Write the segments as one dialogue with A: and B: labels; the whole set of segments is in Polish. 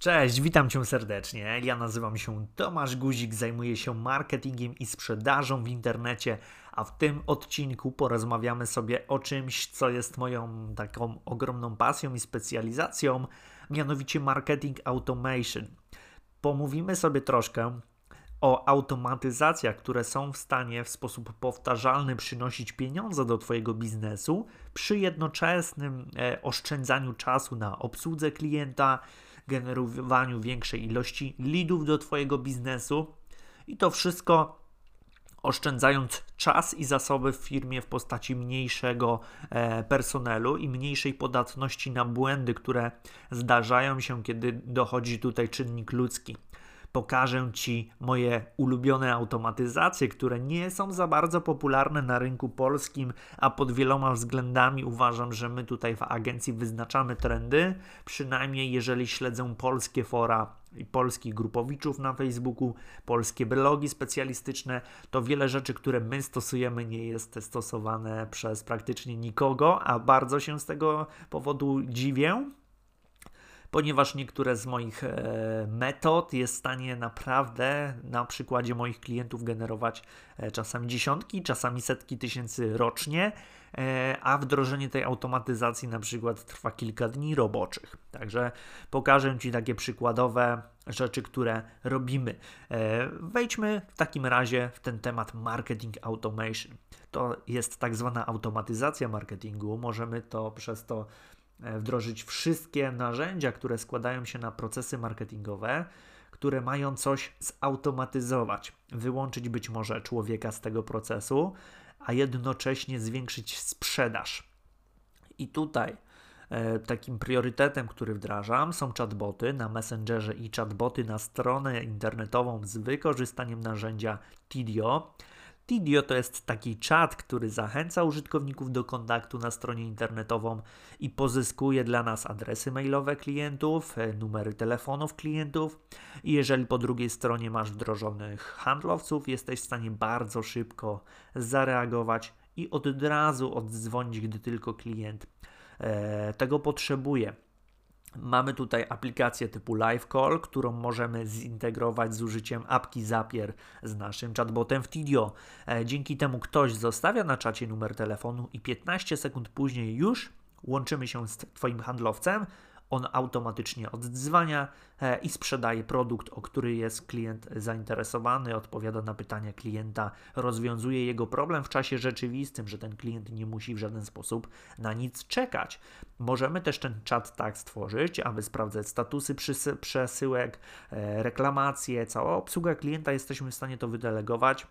A: Cześć, witam Cię serdecznie. Ja nazywam się Tomasz Guzik, zajmuję się marketingiem i sprzedażą w internecie, a w tym odcinku porozmawiamy sobie o czymś, co jest moją taką ogromną pasją i specjalizacją, mianowicie marketing automation. Pomówimy sobie troszkę o automatyzacjach, które są w stanie w sposób powtarzalny przynosić pieniądze do Twojego biznesu przy jednoczesnym e, oszczędzaniu czasu na obsłudze klienta, generowaniu większej ilości leadów do Twojego biznesu. I to wszystko oszczędzając czas i zasoby w firmie w postaci mniejszego e, personelu i mniejszej podatności na błędy, które zdarzają się, kiedy dochodzi tutaj czynnik ludzki pokażę Ci moje ulubione automatyzacje, które nie są za bardzo popularne na rynku polskim, a pod wieloma względami uważam, że my tutaj w agencji wyznaczamy trendy, przynajmniej jeżeli śledzę polskie fora i polskich grupowiczów na Facebooku, polskie blogi specjalistyczne, to wiele rzeczy, które my stosujemy, nie jest stosowane przez praktycznie nikogo, a bardzo się z tego powodu dziwię ponieważ niektóre z moich e, metod jest w stanie naprawdę na przykładzie moich klientów generować e, czasami dziesiątki, czasami setki tysięcy rocznie, e, a wdrożenie tej automatyzacji na przykład trwa kilka dni roboczych. Także pokażę Ci takie przykładowe rzeczy, które robimy. Wejdźmy w takim razie w ten temat marketing automation. To jest tak zwana automatyzacja marketingu. Możemy to przez to wdrożyć wszystkie narzędzia, które składają się na procesy marketingowe, które mają coś zautomatyzować, wyłączyć być może człowieka z tego procesu, a jednocześnie zwiększyć sprzedaż. I tutaj e, takim priorytetem, który wdrażam, są chatboty na Messengerze i chatboty na stronę internetową z wykorzystaniem narzędzia Tidio. Tidio to jest taki czat, który zachęca użytkowników do kontaktu na stronie internetową i pozyskuje dla nas adresy mailowe klientów, e, numery telefonów klientów. I jeżeli po drugiej stronie masz wdrożonych handlowców, jesteś w stanie bardzo szybko zareagować i od razu oddzwonić, gdy tylko klient e, tego potrzebuje. Mamy tutaj aplikację typu Live Call, którą możemy zintegrować z użyciem apki Zapier z naszym chatbotem w Tidio. E, dzięki temu ktoś zostawia na czacie numer telefonu i 15 sekund później już łączymy się z Twoim handlowcem, on automatycznie oddzwania e, i sprzedaje produkt, o który jest klient zainteresowany, odpowiada na pytania klienta, rozwiązuje jego problem w czasie rzeczywistym, że ten klient nie musi w żaden sposób na nic czekać. Możemy też ten czat tak stworzyć, aby sprawdzać statusy przesyłek, e, reklamacje, cała obsługa klienta jesteśmy w stanie to wydelegować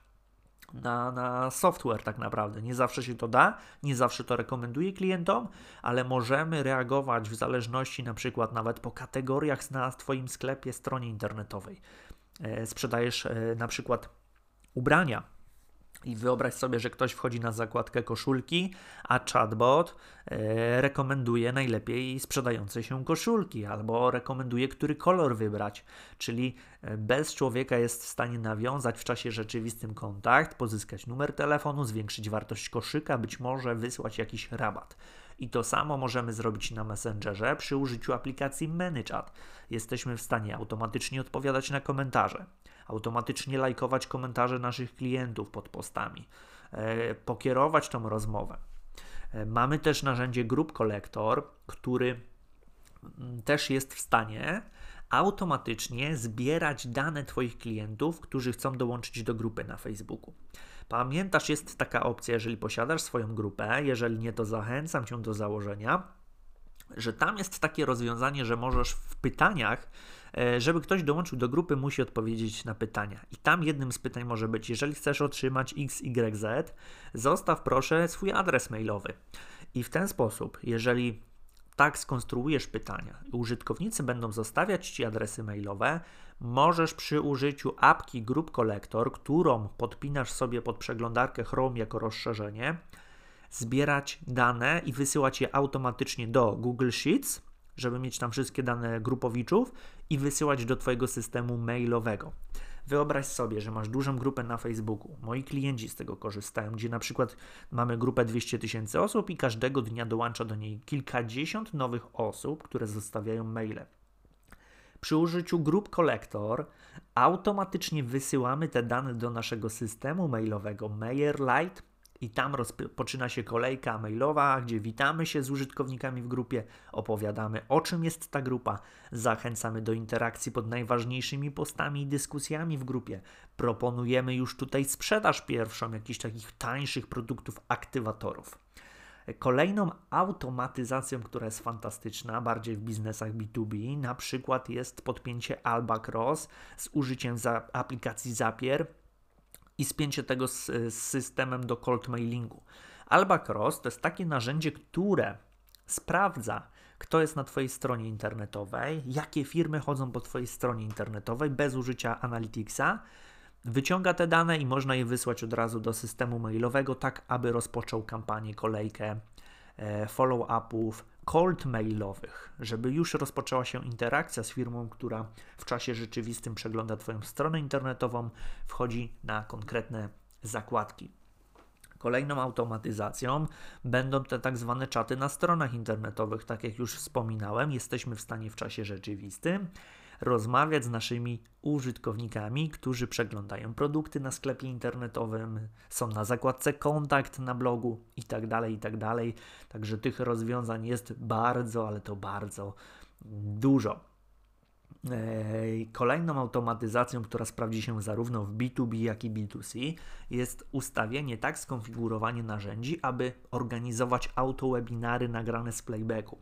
A: na, na software tak naprawdę. Nie zawsze się to da, nie zawsze to rekomenduję klientom, ale możemy reagować w zależności na przykład nawet po kategoriach na Twoim sklepie, stronie internetowej. E, sprzedajesz e, na przykład ubrania, i wyobraź sobie, że ktoś wchodzi na zakładkę koszulki, a chatbot e, rekomenduje najlepiej sprzedające się koszulki, albo rekomenduje, który kolor wybrać. Czyli e, bez człowieka jest w stanie nawiązać w czasie rzeczywistym kontakt, pozyskać numer telefonu, zwiększyć wartość koszyka, być może wysłać jakiś rabat. I to samo możemy zrobić na Messengerze przy użyciu aplikacji ManyChat. Jesteśmy w stanie automatycznie odpowiadać na komentarze automatycznie lajkować komentarze naszych klientów pod postami, e, pokierować tą rozmowę. E, mamy też narzędzie Group Collector, który mm, też jest w stanie automatycznie zbierać dane Twoich klientów, którzy chcą dołączyć do grupy na Facebooku. Pamiętasz, jest taka opcja, jeżeli posiadasz swoją grupę, jeżeli nie, to zachęcam Cię do założenia, że tam jest takie rozwiązanie, że możesz w pytaniach E, żeby ktoś dołączył do grupy, musi odpowiedzieć na pytania. I tam jednym z pytań może być: jeżeli chcesz otrzymać XYZ, zostaw proszę swój adres mailowy. I w ten sposób, jeżeli tak skonstruujesz pytania użytkownicy będą zostawiać Ci adresy mailowe, możesz przy użyciu apki Group Collector, którą podpinasz sobie pod przeglądarkę Chrome jako rozszerzenie, zbierać dane i wysyłać je automatycznie do Google Sheets żeby mieć tam wszystkie dane grupowiczów i wysyłać do Twojego systemu mailowego. Wyobraź sobie, że masz dużą grupę na Facebooku. Moi klienci z tego korzystają, gdzie na przykład mamy grupę 200 tysięcy osób i każdego dnia dołącza do niej kilkadziesiąt nowych osób, które zostawiają maile. Przy użyciu Group Collector automatycznie wysyłamy te dane do naszego systemu mailowego MailerLite i tam rozpoczyna się kolejka mailowa, gdzie witamy się z użytkownikami w grupie, opowiadamy o czym jest ta grupa, zachęcamy do interakcji pod najważniejszymi postami i dyskusjami w grupie. Proponujemy już tutaj sprzedaż pierwszą jakichś takich tańszych produktów aktywatorów. Kolejną automatyzacją, która jest fantastyczna, bardziej w biznesach B2B, na przykład jest podpięcie Alba Cross z użyciem aplikacji Zapier i spięcie tego z, z systemem do cold mailingu. Albacross to jest takie narzędzie, które sprawdza, kto jest na Twojej stronie internetowej, jakie firmy chodzą po Twojej stronie internetowej bez użycia Analyticsa. Wyciąga te dane i można je wysłać od razu do systemu mailowego, tak aby rozpoczął kampanię, kolejkę e, follow-upów, cold mailowych, żeby już rozpoczęła się interakcja z firmą, która w czasie rzeczywistym przegląda Twoją stronę internetową, wchodzi na konkretne zakładki. Kolejną automatyzacją będą te tak zwane czaty na stronach internetowych. Tak jak już wspominałem, jesteśmy w stanie w czasie rzeczywistym rozmawiać z naszymi użytkownikami, którzy przeglądają produkty na sklepie internetowym, są na zakładce kontakt na blogu itd. Tak itd. Tak Także tych rozwiązań jest bardzo, ale to bardzo dużo. Kolejną automatyzacją, która sprawdzi się zarówno w B2B, jak i B2C, jest ustawienie, tak skonfigurowanie narzędzi, aby organizować autowebinary nagrane z playbacku.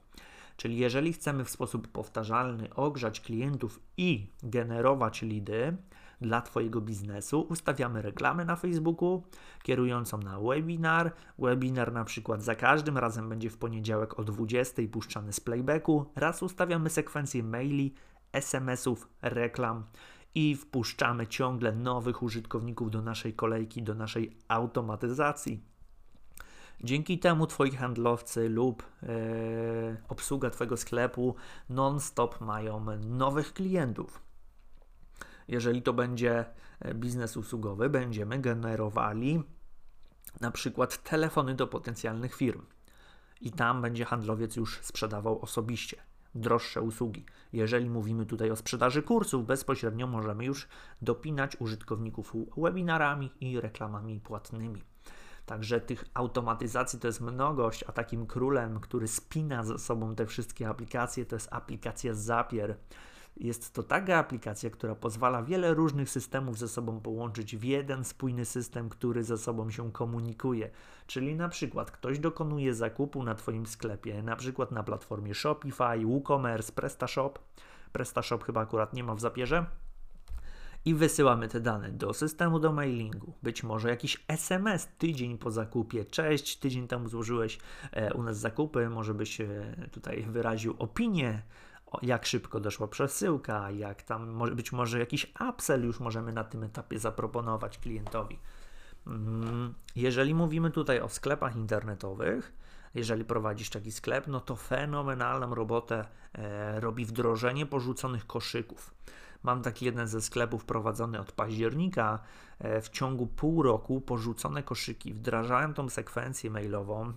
A: Czyli jeżeli chcemy w sposób powtarzalny ogrzać klientów i generować lidy dla Twojego biznesu, ustawiamy reklamę na Facebooku kierującą na webinar. Webinar na przykład za każdym razem będzie w poniedziałek o 20 puszczany z playbacku. Raz ustawiamy sekwencję maili, SMS-ów, reklam i wpuszczamy ciągle nowych użytkowników do naszej kolejki, do naszej automatyzacji. Dzięki temu Twoi handlowcy lub e, obsługa Twojego sklepu non-stop mają nowych klientów. Jeżeli to będzie e, biznes usługowy, będziemy generowali na przykład telefony do potencjalnych firm i tam będzie handlowiec już sprzedawał osobiście droższe usługi. Jeżeli mówimy tutaj o sprzedaży kursów, bezpośrednio możemy już dopinać użytkowników webinarami i reklamami płatnymi. Także tych automatyzacji to jest mnogość, a takim królem, który spina ze sobą te wszystkie aplikacje, to jest aplikacja Zapier. Jest to taka aplikacja, która pozwala wiele różnych systemów ze sobą połączyć w jeden spójny system, który ze sobą się komunikuje. Czyli na przykład ktoś dokonuje zakupu na Twoim sklepie, na przykład na platformie Shopify, WooCommerce, PrestaShop. PrestaShop chyba akurat nie ma w zapierze i wysyłamy te dane do systemu do mailingu. Być może jakiś SMS tydzień po zakupie. Cześć, tydzień temu złożyłeś e, u nas zakupy, może byś e, tutaj wyraził opinię jak szybko doszła przesyłka, jak tam być może jakiś upsell już możemy na tym etapie zaproponować klientowi. Mm, jeżeli mówimy tutaj o sklepach internetowych, jeżeli prowadzisz taki sklep, no to fenomenalną robotę e, robi wdrożenie porzuconych koszyków. Mam taki jeden ze sklepów prowadzony od października. E, w ciągu pół roku porzucone koszyki. Wdrażałem tą sekwencję mailową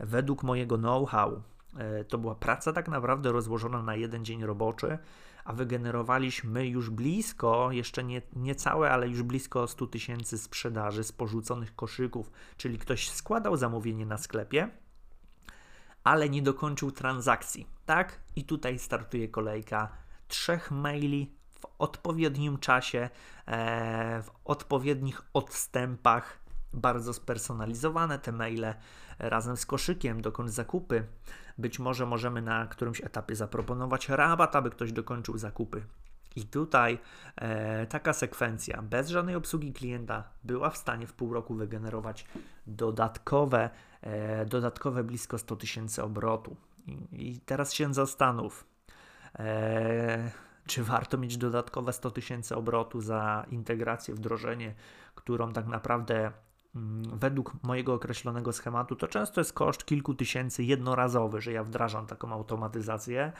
A: według mojego know-how. E, to była praca tak naprawdę rozłożona na jeden dzień roboczy, a wygenerowaliśmy już blisko, jeszcze nie, nie całe, ale już blisko 100 tysięcy sprzedaży z porzuconych koszyków, czyli ktoś składał zamówienie na sklepie, ale nie dokończył transakcji. Tak? I tutaj startuje kolejka trzech maili w odpowiednim czasie, e, w odpowiednich odstępach, bardzo spersonalizowane te maile razem z koszykiem, dokąd zakupy. Być może możemy na którymś etapie zaproponować rabat, aby ktoś dokończył zakupy. I tutaj e, taka sekwencja bez żadnej obsługi klienta była w stanie w pół roku wygenerować dodatkowe, e, dodatkowe blisko 100 tysięcy obrotu. I, I, teraz się zastanów. E, czy warto mieć dodatkowe 100 tysięcy obrotu za integrację, wdrożenie, którą tak naprawdę mm, według mojego określonego schematu to często jest koszt kilku tysięcy jednorazowy, że ja wdrażam taką automatyzację.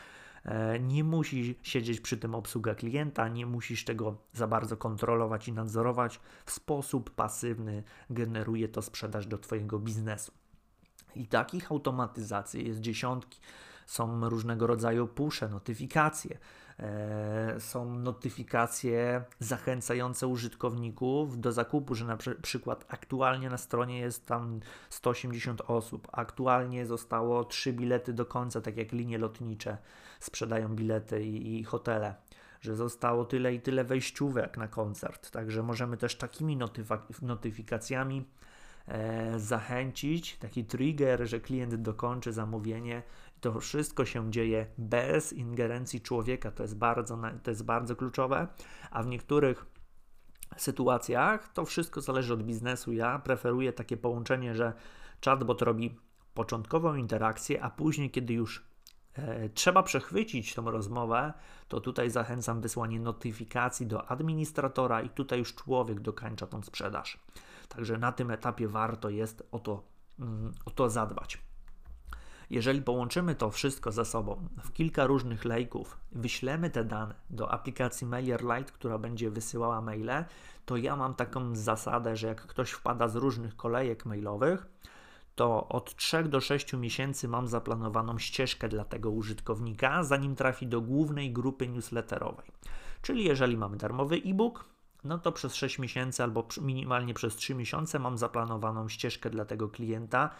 A: E, nie musi siedzieć przy tym obsługa klienta, nie musisz tego za bardzo kontrolować i nadzorować. W sposób pasywny generuje to sprzedaż do Twojego biznesu. I takich automatyzacji jest dziesiątki. są różnego rodzaju pusze, notyfikacje. E, są notyfikacje zachęcające użytkowników do zakupu, że na przykład aktualnie na stronie jest tam 180 osób, aktualnie zostało 3 bilety do końca, tak jak linie lotnicze sprzedają bilety i, i hotele że zostało tyle i tyle wejściówek na koncert. Także możemy też takimi notyfikacjami e, zachęcić, taki trigger, że klient dokończy zamówienie. To wszystko się dzieje bez ingerencji człowieka, to jest bardzo, to jest bardzo kluczowe, a w niektórych sytuacjach to wszystko zależy od biznesu. Ja preferuję takie połączenie, że chatbot robi początkową interakcję, a później, kiedy już e, trzeba przechwycić tą rozmowę, to tutaj zachęcam wysłanie notyfikacji do administratora i tutaj już człowiek dokańcza tą sprzedaż. Także na tym etapie warto jest o to, mm, o to zadbać. Jeżeli połączymy to wszystko ze sobą w kilka różnych lejków, wyślemy te dane do aplikacji MailerLite, która będzie wysyłała maile, to ja mam taką zasadę, że jak ktoś wpada z różnych kolejek mailowych, to od 3 do 6 miesięcy mam zaplanowaną ścieżkę dla tego użytkownika, zanim trafi do głównej grupy newsletterowej. Czyli jeżeli mamy darmowy e-book, no to przez 6 miesięcy albo minimalnie przez 3 miesiące mam zaplanowaną ścieżkę dla tego klienta,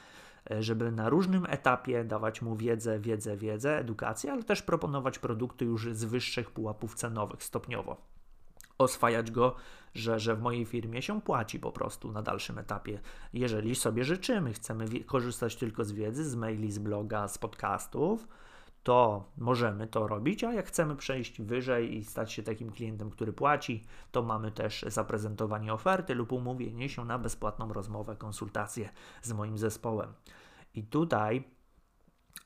A: żeby na różnym etapie dawać mu wiedzę, wiedzę, wiedzę, edukację, ale też proponować produkty już z wyższych pułapów cenowych stopniowo. Oswajać go, że, że w mojej firmie się płaci po prostu na dalszym etapie. Jeżeli sobie życzymy, chcemy korzystać tylko z wiedzy, z maili, z bloga, z podcastów, to możemy to robić, a jak chcemy przejść wyżej i stać się takim klientem, który płaci, to mamy też zaprezentowanie oferty lub umówienie się na bezpłatną rozmowę, konsultację z moim zespołem. I tutaj,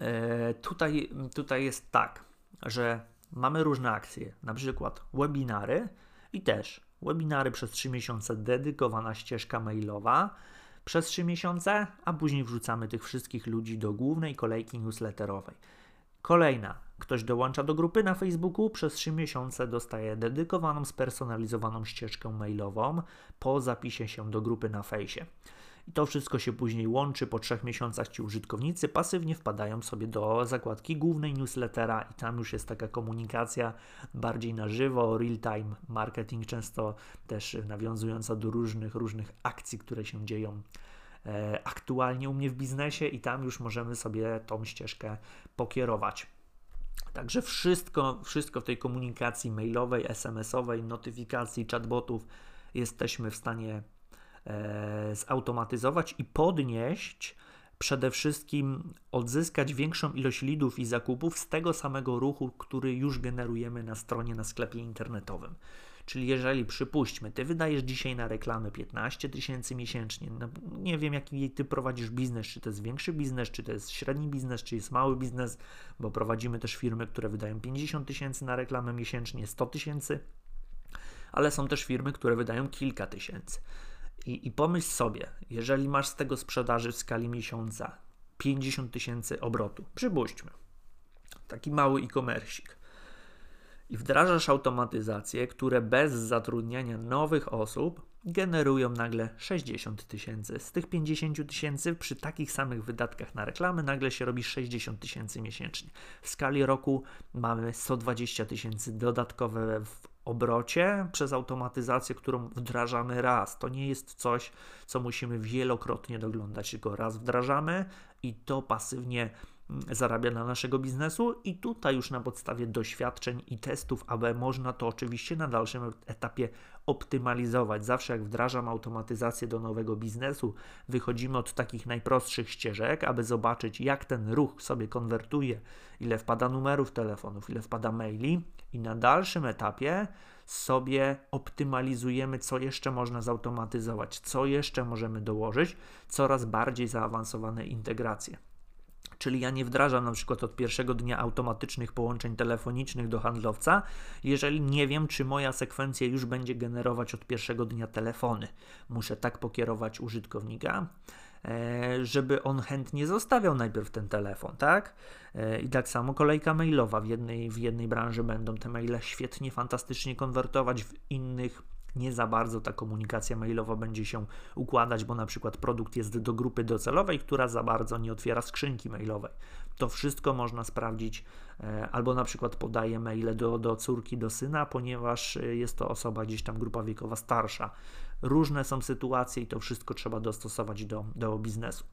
A: e, tutaj, tutaj jest tak, że mamy różne akcje, na przykład webinary i też webinary przez 3 miesiące, dedykowana ścieżka mailowa przez 3 miesiące, a później wrzucamy tych wszystkich ludzi do głównej kolejki newsletterowej. Kolejna. Ktoś dołącza do grupy na Facebooku, przez 3 miesiące dostaje dedykowaną, spersonalizowaną ścieżkę mailową po zapisie się do grupy na fejsie. I to wszystko się później łączy. Po trzech miesiącach ci użytkownicy pasywnie wpadają sobie do zakładki głównej newslettera i tam już jest taka komunikacja bardziej na żywo, real-time marketing, często też nawiązująca do różnych, różnych akcji, które się dzieją E, aktualnie u mnie w biznesie i tam już możemy sobie tą ścieżkę pokierować. Także wszystko, wszystko w tej komunikacji mailowej, SMS-owej, notyfikacji, chatbotów jesteśmy w stanie e, zautomatyzować i podnieść przede wszystkim odzyskać większą ilość lidów i zakupów z tego samego ruchu, który już generujemy na stronie, na sklepie internetowym. Czyli jeżeli przypuśćmy, ty wydajesz dzisiaj na reklamy 15 tysięcy miesięcznie, no, nie wiem jaki ty prowadzisz biznes, czy to jest większy biznes, czy to jest średni biznes, czy jest mały biznes, bo prowadzimy też firmy, które wydają 50 tysięcy na reklamę miesięcznie, 100 tysięcy, ale są też firmy, które wydają kilka tysięcy. I, I pomyśl sobie, jeżeli masz z tego sprzedaży w skali miesiąca 50 tysięcy obrotu, przypuśćmy, taki mały e-commerce'ik, i wdrażasz automatyzacje, które bez zatrudniania nowych osób generują nagle 60 tysięcy. Z tych 50 tysięcy przy takich samych wydatkach na reklamy nagle się robi 60 tysięcy miesięcznie. W skali roku mamy 120 tysięcy dodatkowe w obrocie przez automatyzację, którą wdrażamy raz. To nie jest coś, co musimy wielokrotnie doglądać, tylko raz wdrażamy i to pasywnie zarabia dla naszego biznesu i tutaj już na podstawie doświadczeń i testów, aby można to oczywiście na dalszym etapie optymalizować. Zawsze jak wdrażam automatyzację do nowego biznesu, wychodzimy od takich najprostszych ścieżek, aby zobaczyć jak ten ruch sobie konwertuje, ile wpada numerów telefonów, ile wpada maili i na dalszym etapie sobie optymalizujemy, co jeszcze można zautomatyzować, co jeszcze możemy dołożyć, coraz bardziej zaawansowane integracje. Czyli ja nie wdrażam na przykład od pierwszego dnia automatycznych połączeń telefonicznych do handlowca, jeżeli nie wiem, czy moja sekwencja już będzie generować od pierwszego dnia telefony. Muszę tak pokierować użytkownika, e, żeby on chętnie zostawiał najpierw ten telefon, tak? E, I tak samo kolejka mailowa. W jednej, w jednej branży będą te maile świetnie, fantastycznie konwertować, w innych nie za bardzo ta komunikacja mailowa będzie się układać, bo na przykład produkt jest do grupy docelowej, która za bardzo nie otwiera skrzynki mailowej. To wszystko można sprawdzić, e, albo na przykład podaje maile do, do córki, do syna, ponieważ e, jest to osoba gdzieś tam grupa wiekowa starsza. Różne są sytuacje i to wszystko trzeba dostosować do, do biznesu.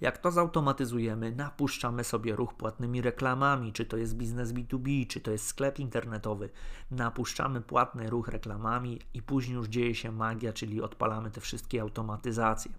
A: Jak to zautomatyzujemy, napuszczamy sobie ruch płatnymi reklamami, czy to jest biznes B2B, czy to jest sklep internetowy. Napuszczamy płatny ruch reklamami i później już dzieje się magia, czyli odpalamy te wszystkie automatyzacje.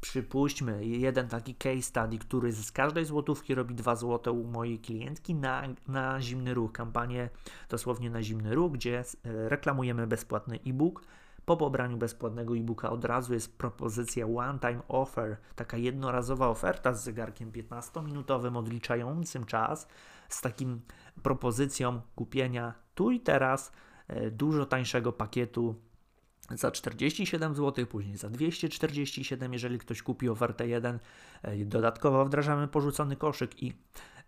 A: Przypuśćmy jeden taki case study, który z każdej złotówki robi 2 złote u mojej klientki na, na zimny ruch, kampanię dosłownie na zimny ruch, gdzie e, reklamujemy bezpłatny e-book po pobraniu bezpłatnego e-booka od razu jest propozycja one-time offer, taka jednorazowa oferta z zegarkiem 15-minutowym odliczającym czas, z takim propozycją kupienia tu i teraz e, dużo tańszego pakietu za 47 zł, później za 247, jeżeli ktoś kupi ofertę 1. E, dodatkowo wdrażamy porzucony koszyk i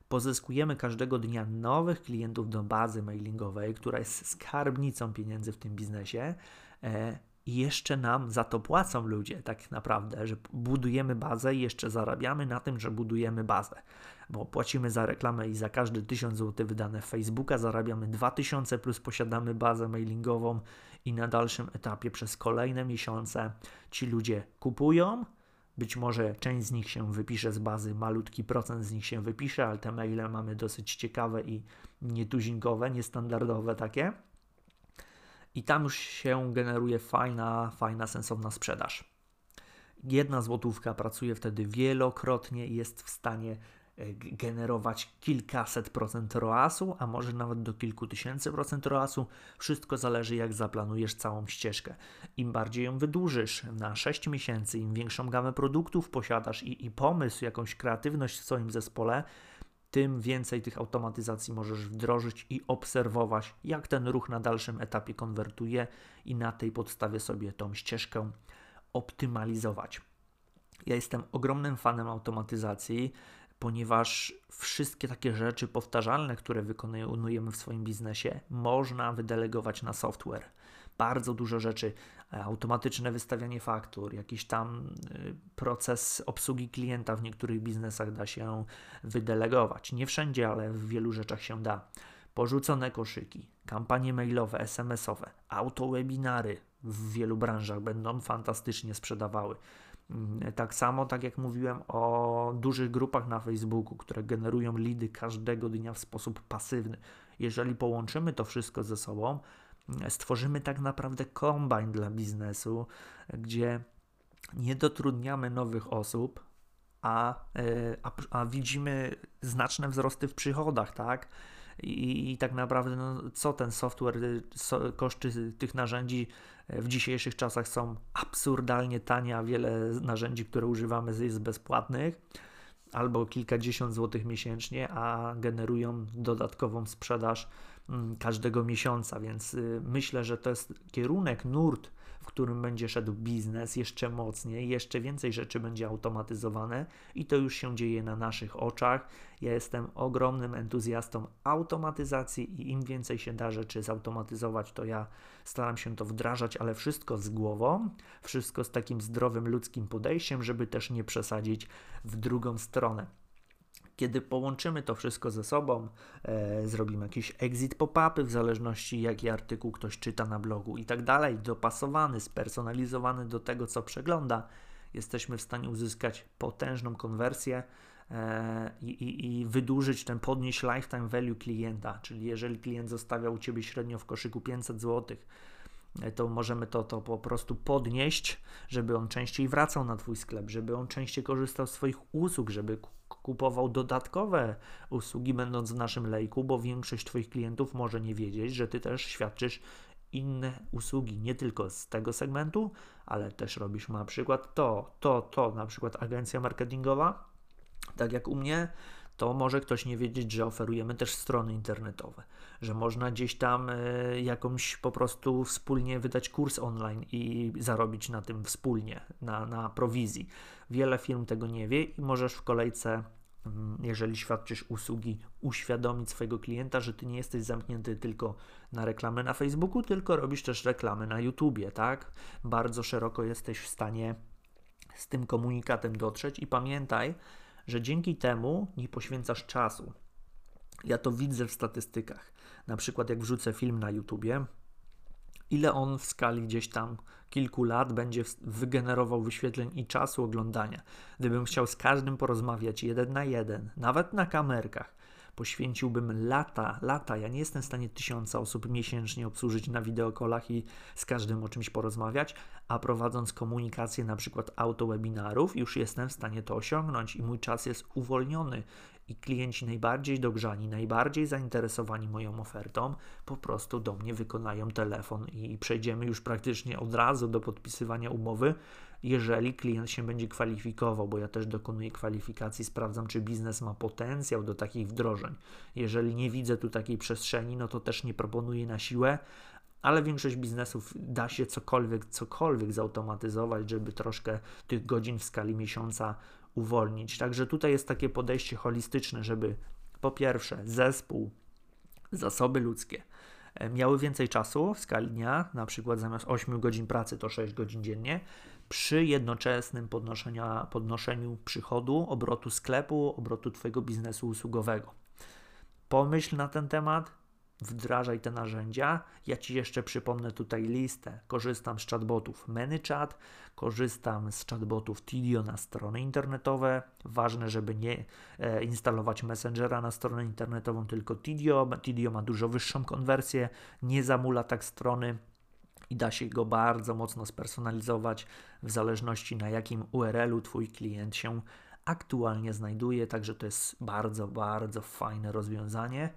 A: pozyskujemy każdego dnia nowych klientów do bazy mailingowej, która jest skarbnicą pieniędzy w tym biznesie. E, i jeszcze nam za to płacą ludzie, tak naprawdę, że budujemy bazę i jeszcze zarabiamy na tym, że budujemy bazę, bo płacimy za reklamę i za każdy 1000 zł wydane w Facebooka zarabiamy 2000 plus posiadamy bazę mailingową i na dalszym etapie przez kolejne miesiące ci ludzie kupują. Być może część z nich się wypisze z bazy, malutki procent z nich się wypisze, ale te maile mamy dosyć ciekawe i nietuzinkowe, niestandardowe takie i tam już się generuje fajna, fajna, sensowna sprzedaż. Jedna złotówka pracuje wtedy wielokrotnie i jest w stanie e, generować kilkaset procent ROAS-u, a może nawet do kilku tysięcy procent ROAS-u. Wszystko zależy, jak zaplanujesz całą ścieżkę. Im bardziej ją wydłużysz na 6 miesięcy, im większą gamę produktów posiadasz i, i pomysł, jakąś kreatywność w swoim zespole, tym więcej tych automatyzacji możesz wdrożyć i obserwować, jak ten ruch na dalszym etapie konwertuje i na tej podstawie sobie tą ścieżkę optymalizować. Ja jestem ogromnym fanem automatyzacji, ponieważ wszystkie takie rzeczy powtarzalne, które wykonujemy w swoim biznesie, można wydelegować na software bardzo dużo rzeczy, automatyczne wystawianie faktur, jakiś tam y, proces obsługi klienta w niektórych biznesach da się wydelegować. Nie wszędzie, ale w wielu rzeczach się da. Porzucone koszyki, kampanie mailowe, SMS-owe, autowebinary w wielu branżach będą fantastycznie sprzedawały. Mm, tak samo, tak jak mówiłem o dużych grupach na Facebooku, które generują lidy każdego dnia w sposób pasywny. Jeżeli połączymy to wszystko ze sobą, stworzymy tak naprawdę kombajn dla biznesu, gdzie nie dotrudniamy nowych osób, a, e, a, a widzimy znaczne wzrosty w przychodach, tak? I, i tak naprawdę, no, co ten software, so, koszty tych narzędzi e, w dzisiejszych czasach są absurdalnie tanie, a wiele narzędzi, które używamy, jest bezpłatnych albo kilkadziesiąt złotych miesięcznie, a generują dodatkową sprzedaż Mm, każdego miesiąca, więc y, myślę, że to jest kierunek, nurt, w którym będzie szedł biznes jeszcze mocniej, jeszcze więcej rzeczy będzie automatyzowane i to już się dzieje na naszych oczach. Ja jestem ogromnym entuzjastą automatyzacji i im więcej się da rzeczy zautomatyzować, to ja staram się to wdrażać, ale wszystko z głową, wszystko z takim zdrowym ludzkim podejściem, żeby też nie przesadzić w drugą stronę. Kiedy połączymy to wszystko ze sobą, e, zrobimy jakiś exit pop-upy w zależności jaki artykuł ktoś czyta na blogu i tak dalej, dopasowany, spersonalizowany do tego, co przegląda, jesteśmy w stanie uzyskać potężną konwersję e, i, i, wydłużyć ten, podnieść lifetime value klienta, czyli jeżeli klient zostawia u Ciebie średnio w koszyku 500 zł, e, to możemy to, to po prostu podnieść, żeby on częściej wracał na Twój sklep, żeby on częściej korzystał z Twoich usług, żeby kupował dodatkowe usługi, będąc w naszym lejku, bo większość Twoich klientów może nie wiedzieć, że Ty też świadczysz inne usługi, nie tylko z tego segmentu, ale też robisz na przykład to, to, to, na przykład agencja marketingowa, tak jak u mnie, to może ktoś nie wiedzieć, że oferujemy też strony internetowe, że można gdzieś tam y, jakąś po prostu wspólnie wydać kurs online i zarobić na tym wspólnie, na, na prowizji. Wiele firm tego nie wie i możesz w kolejce jeżeli świadczysz usługi, uświadomić swojego klienta, że ty nie jesteś zamknięty tylko na reklamy na Facebooku, tylko robisz też reklamy na YouTubie, tak? Bardzo szeroko jesteś w stanie z tym komunikatem dotrzeć i pamiętaj, że dzięki temu nie poświęcasz czasu. Ja to widzę w statystykach. Na przykład, jak wrzucę film na YouTubie, ile on w skali gdzieś tam kilku lat będzie wygenerował wyświetleń i czasu oglądania. Gdybym chciał z każdym porozmawiać jeden na jeden, nawet na kamerkach, poświęciłbym lata, lata. Ja nie jestem w stanie tysiąca osób miesięcznie obsłużyć na wideokolach i z każdym o czymś porozmawiać, a prowadząc komunikację na przykład autowebinarów, już jestem w stanie to osiągnąć i mój czas jest uwolniony i klienci najbardziej dogrzani, najbardziej zainteresowani moją ofertą, po prostu do mnie wykonają telefon i przejdziemy już praktycznie od razu do podpisywania umowy, jeżeli klient się będzie kwalifikował, bo ja też dokonuję kwalifikacji, sprawdzam, czy biznes ma potencjał do takich wdrożeń. Jeżeli nie widzę tu takiej przestrzeni, no to też nie proponuję na siłę, ale większość biznesów da się cokolwiek, cokolwiek zautomatyzować, żeby troszkę tych godzin w skali miesiąca uwolnić. Także tutaj jest takie podejście holistyczne, żeby po pierwsze zespół, zasoby ludzkie e, miały więcej czasu w skali dnia, na przykład zamiast 8 godzin pracy to 6 godzin dziennie, przy jednoczesnym podnoszeniu przychodu, obrotu sklepu, obrotu Twojego biznesu usługowego. Pomyśl na ten temat, wdrażaj te narzędzia. Ja Ci jeszcze przypomnę tutaj listę. Korzystam z chatbotów ManyChat, korzystam z chatbotów Tidio na strony internetowe. Ważne, żeby nie e, instalować Messengera na stronę internetową, tylko Tidio. Tidio ma dużo wyższą konwersję, nie zamula tak strony i da się go bardzo mocno spersonalizować w zależności na jakim URL-u Twój klient się aktualnie znajduje, także to jest bardzo, bardzo fajne rozwiązanie.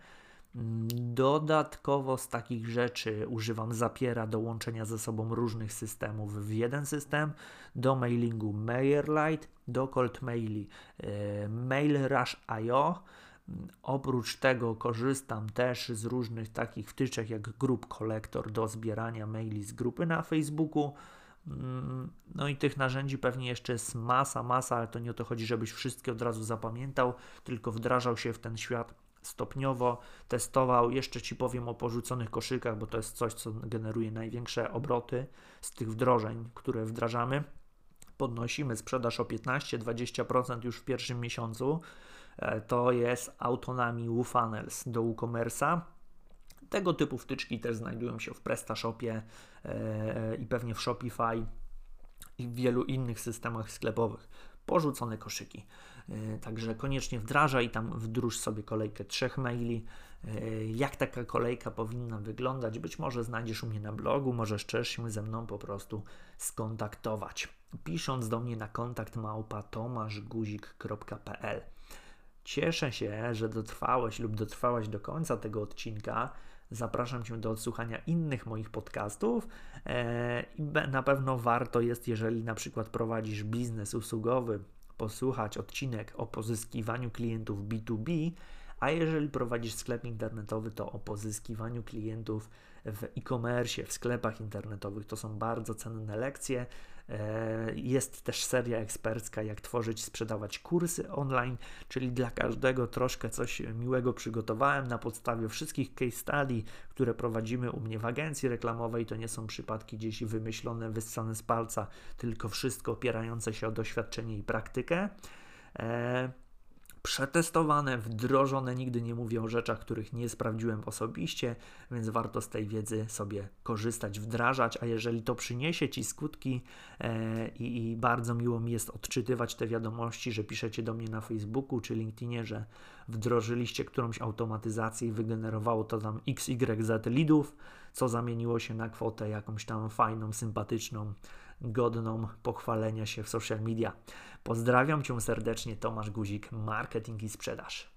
A: Dodatkowo z takich rzeczy używam Zapiera do łączenia ze sobą różnych systemów w jeden system, do mailingu MailerLite, do cold maili e, MailRush.io. Oprócz tego korzystam też z różnych takich wtyczek jak Group Collector do zbierania maili z grupy na Facebooku. Mm, no i tych narzędzi pewnie jeszcze jest masa, masa, ale to nie o to chodzi, żebyś wszystkie od razu zapamiętał, tylko wdrażał się w ten świat stopniowo testował. Jeszcze Ci powiem o porzuconych koszykach, bo to jest coś, co generuje największe obroty z tych wdrożeń, które wdrażamy. Podnosimy sprzedaż o 15-20% już w pierwszym miesiącu. E, to jest Autonomy WooFunnels do WooCommerce'a. Tego typu wtyczki też znajdują się w PrestaShopie e, i pewnie w Shopify i w wielu innych systemach sklepowych. Porzucone koszyki. E, także koniecznie wdrażaj tam wdróż sobie kolejkę trzech maili. Jak taka kolejka powinna wyglądać? Być może znajdziesz u mnie na blogu, możesz też się ze mną po prostu skontaktować. Pisząc do mnie na kontakt małpa tomaszguzik.pl Cieszę się, że dotrwałeś lub dotrwałaś do końca tego odcinka. Zapraszam Cię do odsłuchania innych moich podcastów e, i na pewno warto jest, jeżeli na przykład prowadzisz biznes usługowy, posłuchać odcinek o pozyskiwaniu klientów B2B, a jeżeli prowadzisz sklep internetowy, to o pozyskiwaniu klientów w e-commerce, w sklepach internetowych. To są bardzo cenne lekcje. E, jest też seria ekspercka, jak tworzyć, sprzedawać kursy online, czyli dla każdego troszkę coś miłego przygotowałem na podstawie wszystkich case study, które prowadzimy u mnie w agencji reklamowej. To nie są przypadki gdzieś wymyślone, wyssane z palca, tylko wszystko opierające się o doświadczenie i praktykę. Przetestowane, wdrożone. Nigdy nie mówię o rzeczach, których nie sprawdziłem osobiście, więc warto z tej wiedzy sobie korzystać, wdrażać. A jeżeli to przyniesie Ci skutki e, i, i, bardzo miło mi jest odczytywać te wiadomości, że piszecie do mnie na Facebooku czy LinkedInie, że wdrożyliście którąś automatyzację i wygenerowało to tam XYZ leadów, co zamieniło się na kwotę jakąś tam fajną, sympatyczną godną pochwalenia się w social media. Pozdrawiam Cię serdecznie, Tomasz Guzik, Marketing i Sprzedaż.